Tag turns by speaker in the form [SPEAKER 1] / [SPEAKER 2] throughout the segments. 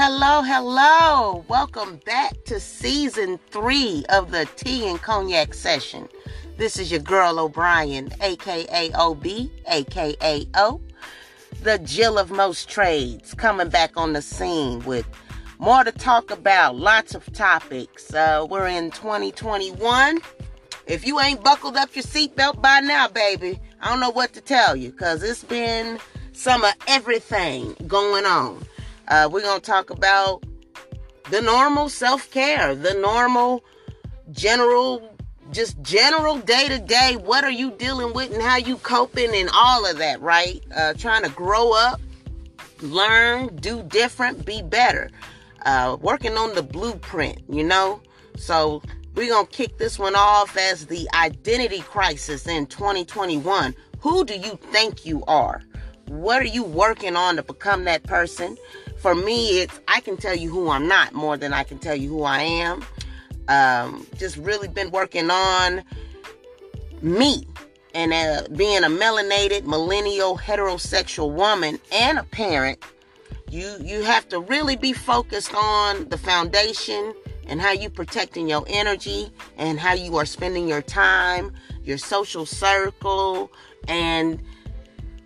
[SPEAKER 1] Hello, hello. Welcome back to season three of the Tea and Cognac session. This is your girl O'Brien, aka OB, aka O, the Jill of most trades, coming back on the scene with more to talk about, lots of topics. Uh, we're in 2021. If you ain't buckled up your seatbelt by now, baby, I don't know what to tell you because it's been some of everything going on. Uh, we're going to talk about the normal self care, the normal general, just general day to day. What are you dealing with and how you coping and all of that, right? Uh, trying to grow up, learn, do different, be better. Uh, working on the blueprint, you know? So we're going to kick this one off as the identity crisis in 2021. Who do you think you are? What are you working on to become that person? For me, it's I can tell you who I'm not more than I can tell you who I am. Um, just really been working on me and uh, being a melanated millennial heterosexual woman and a parent. You you have to really be focused on the foundation and how you protecting your energy and how you are spending your time, your social circle, and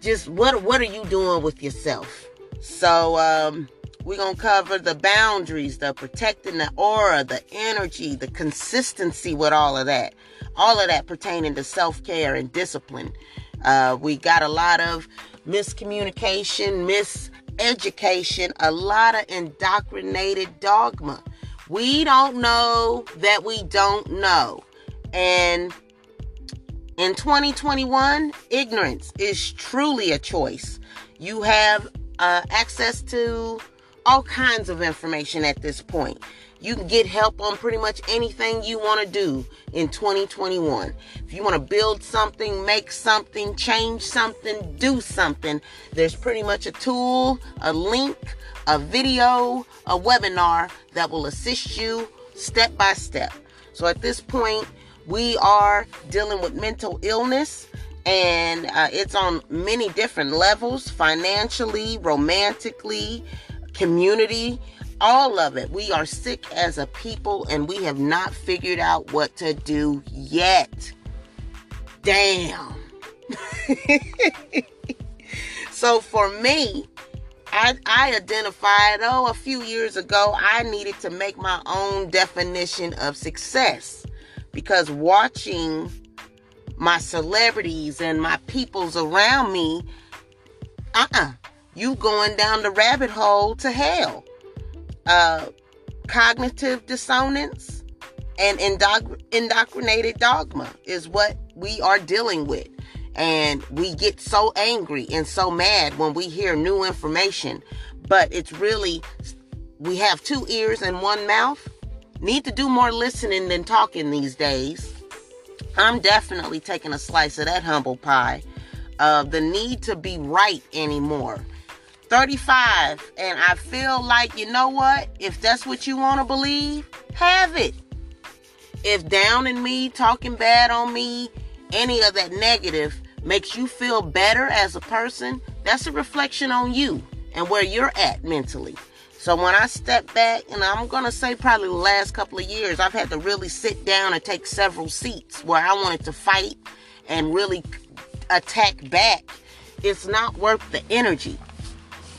[SPEAKER 1] just what what are you doing with yourself? So um, we're gonna cover the boundaries, the protecting the aura, the energy, the consistency with all of that, all of that pertaining to self care and discipline. Uh, we got a lot of miscommunication, miseducation, a lot of indoctrinated dogma. We don't know that we don't know, and in 2021, ignorance is truly a choice. You have uh, access to all kinds of information at this point. You can get help on pretty much anything you want to do in 2021. If you want to build something, make something, change something, do something, there's pretty much a tool, a link, a video, a webinar that will assist you step by step. So at this point, we are dealing with mental illness and uh, it's on many different levels financially, romantically, community, all of it. We are sick as a people and we have not figured out what to do yet. Damn. so for me, I, I identified, oh, a few years ago, I needed to make my own definition of success because watching my celebrities and my peoples around me, uh uh-uh, uh, you going down the rabbit hole to hell. Uh, cognitive dissonance and indoctr- indoctrinated dogma is what we are dealing with. And we get so angry and so mad when we hear new information, but it's really, we have two ears and one mouth Need to do more listening than talking these days. I'm definitely taking a slice of that humble pie. Uh, the need to be right anymore. 35, and I feel like, you know what? If that's what you want to believe, have it. If down in me, talking bad on me, any of that negative makes you feel better as a person, that's a reflection on you and where you're at mentally. So when I step back, and I'm going to say probably the last couple of years, I've had to really sit down and take several seats where I wanted to fight and really attack back. It's not worth the energy.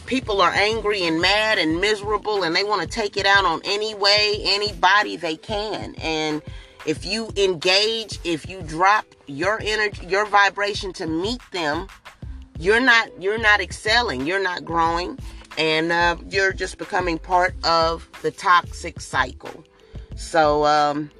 [SPEAKER 1] People are angry and mad and miserable, and they want to take it out on any way, anybody they can. And if you engage, if you drop your energy, your vibration to meet them, you're not you're not excelling, you're not growing and uh, you're just becoming part of the toxic cycle. So um,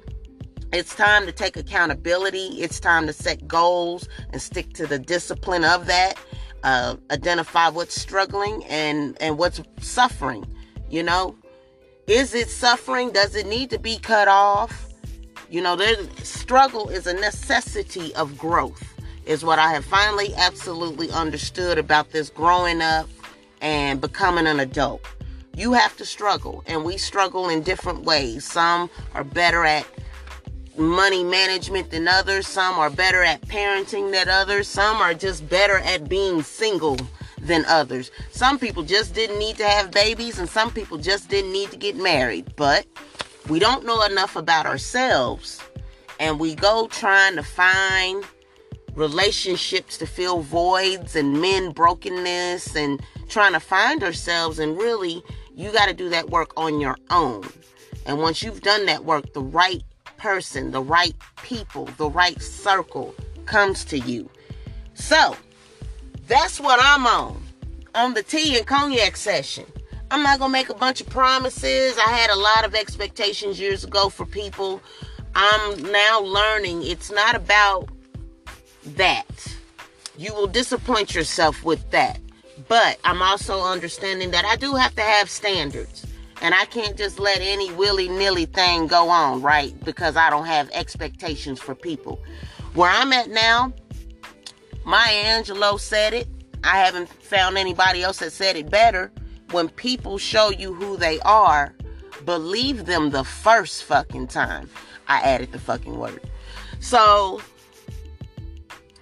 [SPEAKER 1] it's time to take accountability. It's time to set goals and stick to the discipline of that. Uh, identify what's struggling and and what's suffering. You know, is it suffering? Does it need to be cut off? You know, the struggle is a necessity of growth. Is what I have finally absolutely understood about this growing up and becoming an adult. You have to struggle, and we struggle in different ways. Some are better at money management than others, some are better at parenting than others, some are just better at being single than others. Some people just didn't need to have babies, and some people just didn't need to get married. But we don't know enough about ourselves, and we go trying to find relationships to fill voids and men brokenness and trying to find ourselves and really you got to do that work on your own. And once you've done that work the right person the right people the right circle comes to you. So that's what i'm on. On the tea and cognac session. I'm not gonna make a bunch of promises. I had a lot of expectations years ago for people. I'm now learning. It's not about that. You will disappoint yourself with that. But I'm also understanding that I do have to have standards. And I can't just let any willy nilly thing go on, right? Because I don't have expectations for people. Where I'm at now, Maya Angelou said it. I haven't found anybody else that said it better. When people show you who they are, believe them the first fucking time. I added the fucking word. So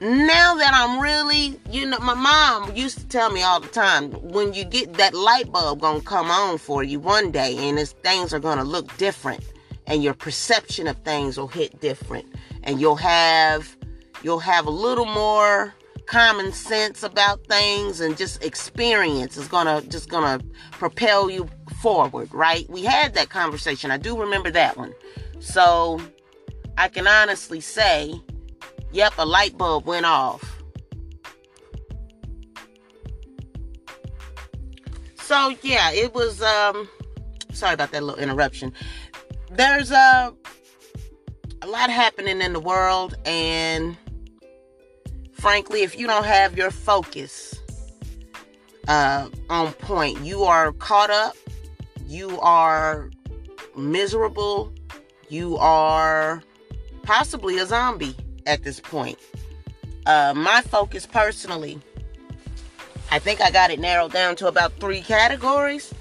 [SPEAKER 1] now that I'm really, you know, my mom used to tell me all the time, when you get that light bulb gonna come on for you one day, and things are gonna look different, and your perception of things will hit different, and you'll have, you'll have a little more common sense about things, and just experience is gonna just gonna propel you forward, right? We had that conversation. I do remember that one, so I can honestly say Yep, a light bulb went off. So yeah, it was um sorry about that little interruption. There's a uh, a lot happening in the world and frankly, if you don't have your focus uh on point, you are caught up, you are miserable, you are possibly a zombie at this point. Uh, my focus personally, I think I got it narrowed down to about three categories.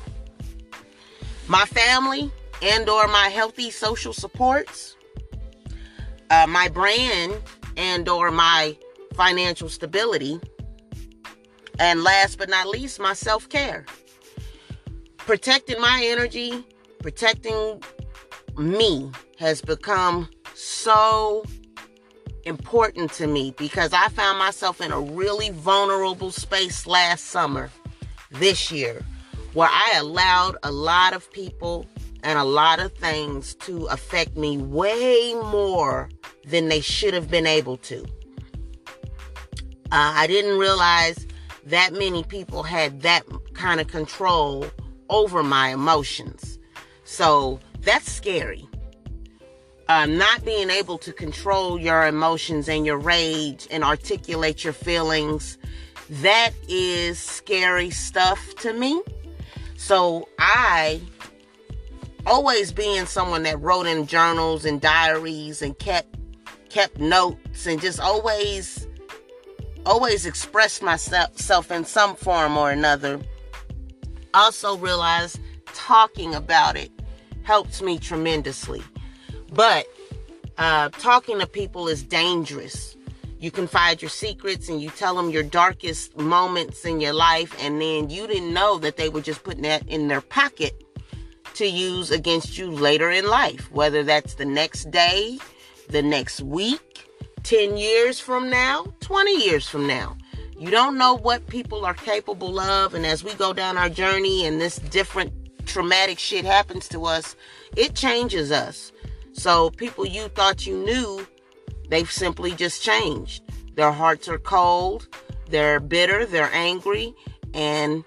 [SPEAKER 1] My family and or my healthy social supports, uh, my brand and or my financial stability, and last but not least, my self-care. Protecting my energy, protecting me has become so important to me because I found myself in a really vulnerable space last summer, this year, where I allowed a lot of people and a lot of things to affect me way more than they should have been able to. Uh, I didn't realize that many people had that kind of control over my emotions. So that's scary uh, not being able to control your emotions and your rage and articulate your feelings, that is scary stuff to me. So I always being someone that wrote in journals and diaries and kept kept notes and just always always expressed myself in some form or another. Also realized talking about it helps me tremendously. But uh, talking to people is dangerous. You confide your secrets and you tell them your darkest moments in your life, and then you didn't know that they were just putting that in their pocket to use against you later in life, whether that's the next day, the next week, 10 years from now, 20 years from now. You don't know what people are capable of, and as we go down our journey and this different traumatic shit happens to us, it changes us. So people you thought you knew, they've simply just changed. Their hearts are cold, they're bitter, they're angry, and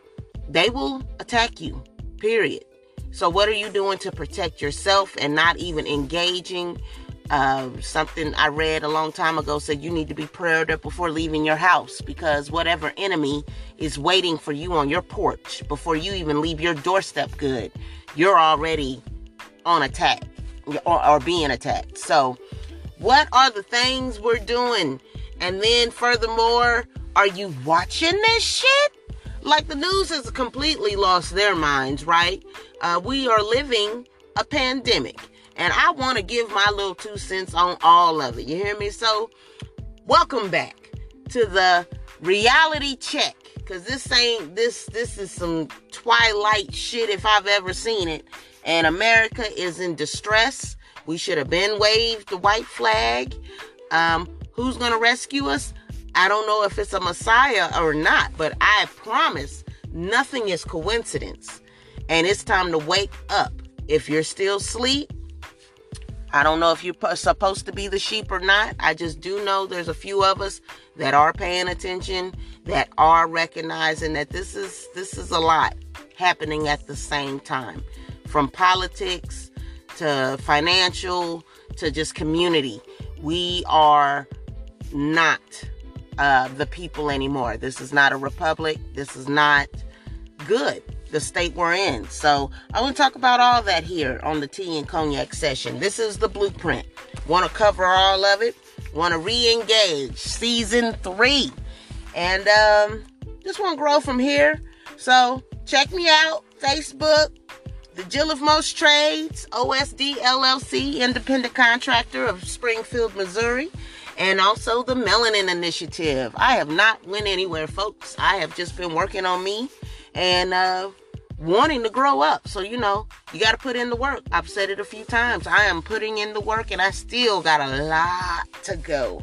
[SPEAKER 1] they will attack you. Period. So what are you doing to protect yourself and not even engaging? Uh, something I read a long time ago said you need to be prayed up before leaving your house because whatever enemy is waiting for you on your porch before you even leave your doorstep good, you're already on attack or, or being attacked. So, what are the things we're doing? And then, furthermore, are you watching this shit? Like the news has completely lost their minds, right? Uh, we are living a pandemic. And I want to give my little two cents on all of it. You hear me? So, welcome back to the reality check Cause this ain't this this is some twilight shit if I've ever seen it. And America is in distress. We should have been waved the white flag. Um, who's gonna rescue us? I don't know if it's a Messiah or not, but I promise nothing is coincidence. And it's time to wake up. If you're still asleep, I don't know if you're supposed to be the sheep or not. I just do know there's a few of us that are paying attention, that are recognizing that this is this is a lot happening at the same time. From politics to financial to just community. We are not uh, the people anymore. This is not a republic. This is not good the state we're in. So I want to talk about all that here on the tea and cognac session. This is the blueprint. Want to cover all of it. Want to re-engage season three, and um, just want to grow from here. So check me out, Facebook, the Jill of Most Trades, OSD LLC, independent contractor of Springfield, Missouri, and also the Melanin Initiative. I have not went anywhere, folks. I have just been working on me and uh, wanting to grow up. So, you know, you got to put in the work. I've said it a few times. I am putting in the work and I still got a lot to go.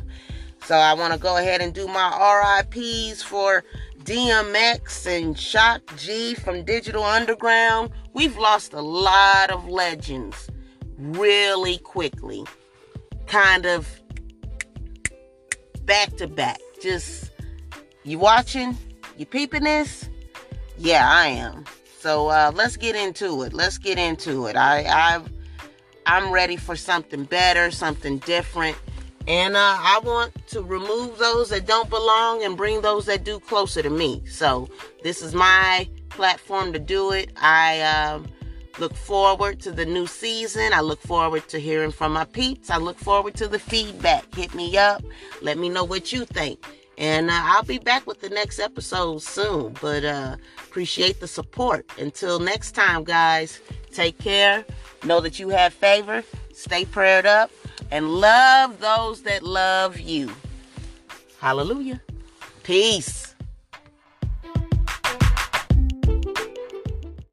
[SPEAKER 1] So, I want to go ahead and do my RIPs for DMX and Shock G from Digital Underground. We've lost a lot of legends really quickly. Kind of back to back. Just you watching? You peeping this? Yeah, I am. So uh, let's get into it. Let's get into it. I I I'm ready for something better, something different. And uh, I want to remove those that don't belong and bring those that do closer to me. So this is my platform to do it. I uh, look forward to the new season. I look forward to hearing from my peeps. I look forward to the feedback. Hit me up. Let me know what you think. And uh, I'll be back with the next episode soon. But uh, appreciate the support. Until next time, guys, take care. Know that you have favor. Stay prayed up. And love those that love you. Hallelujah. Peace.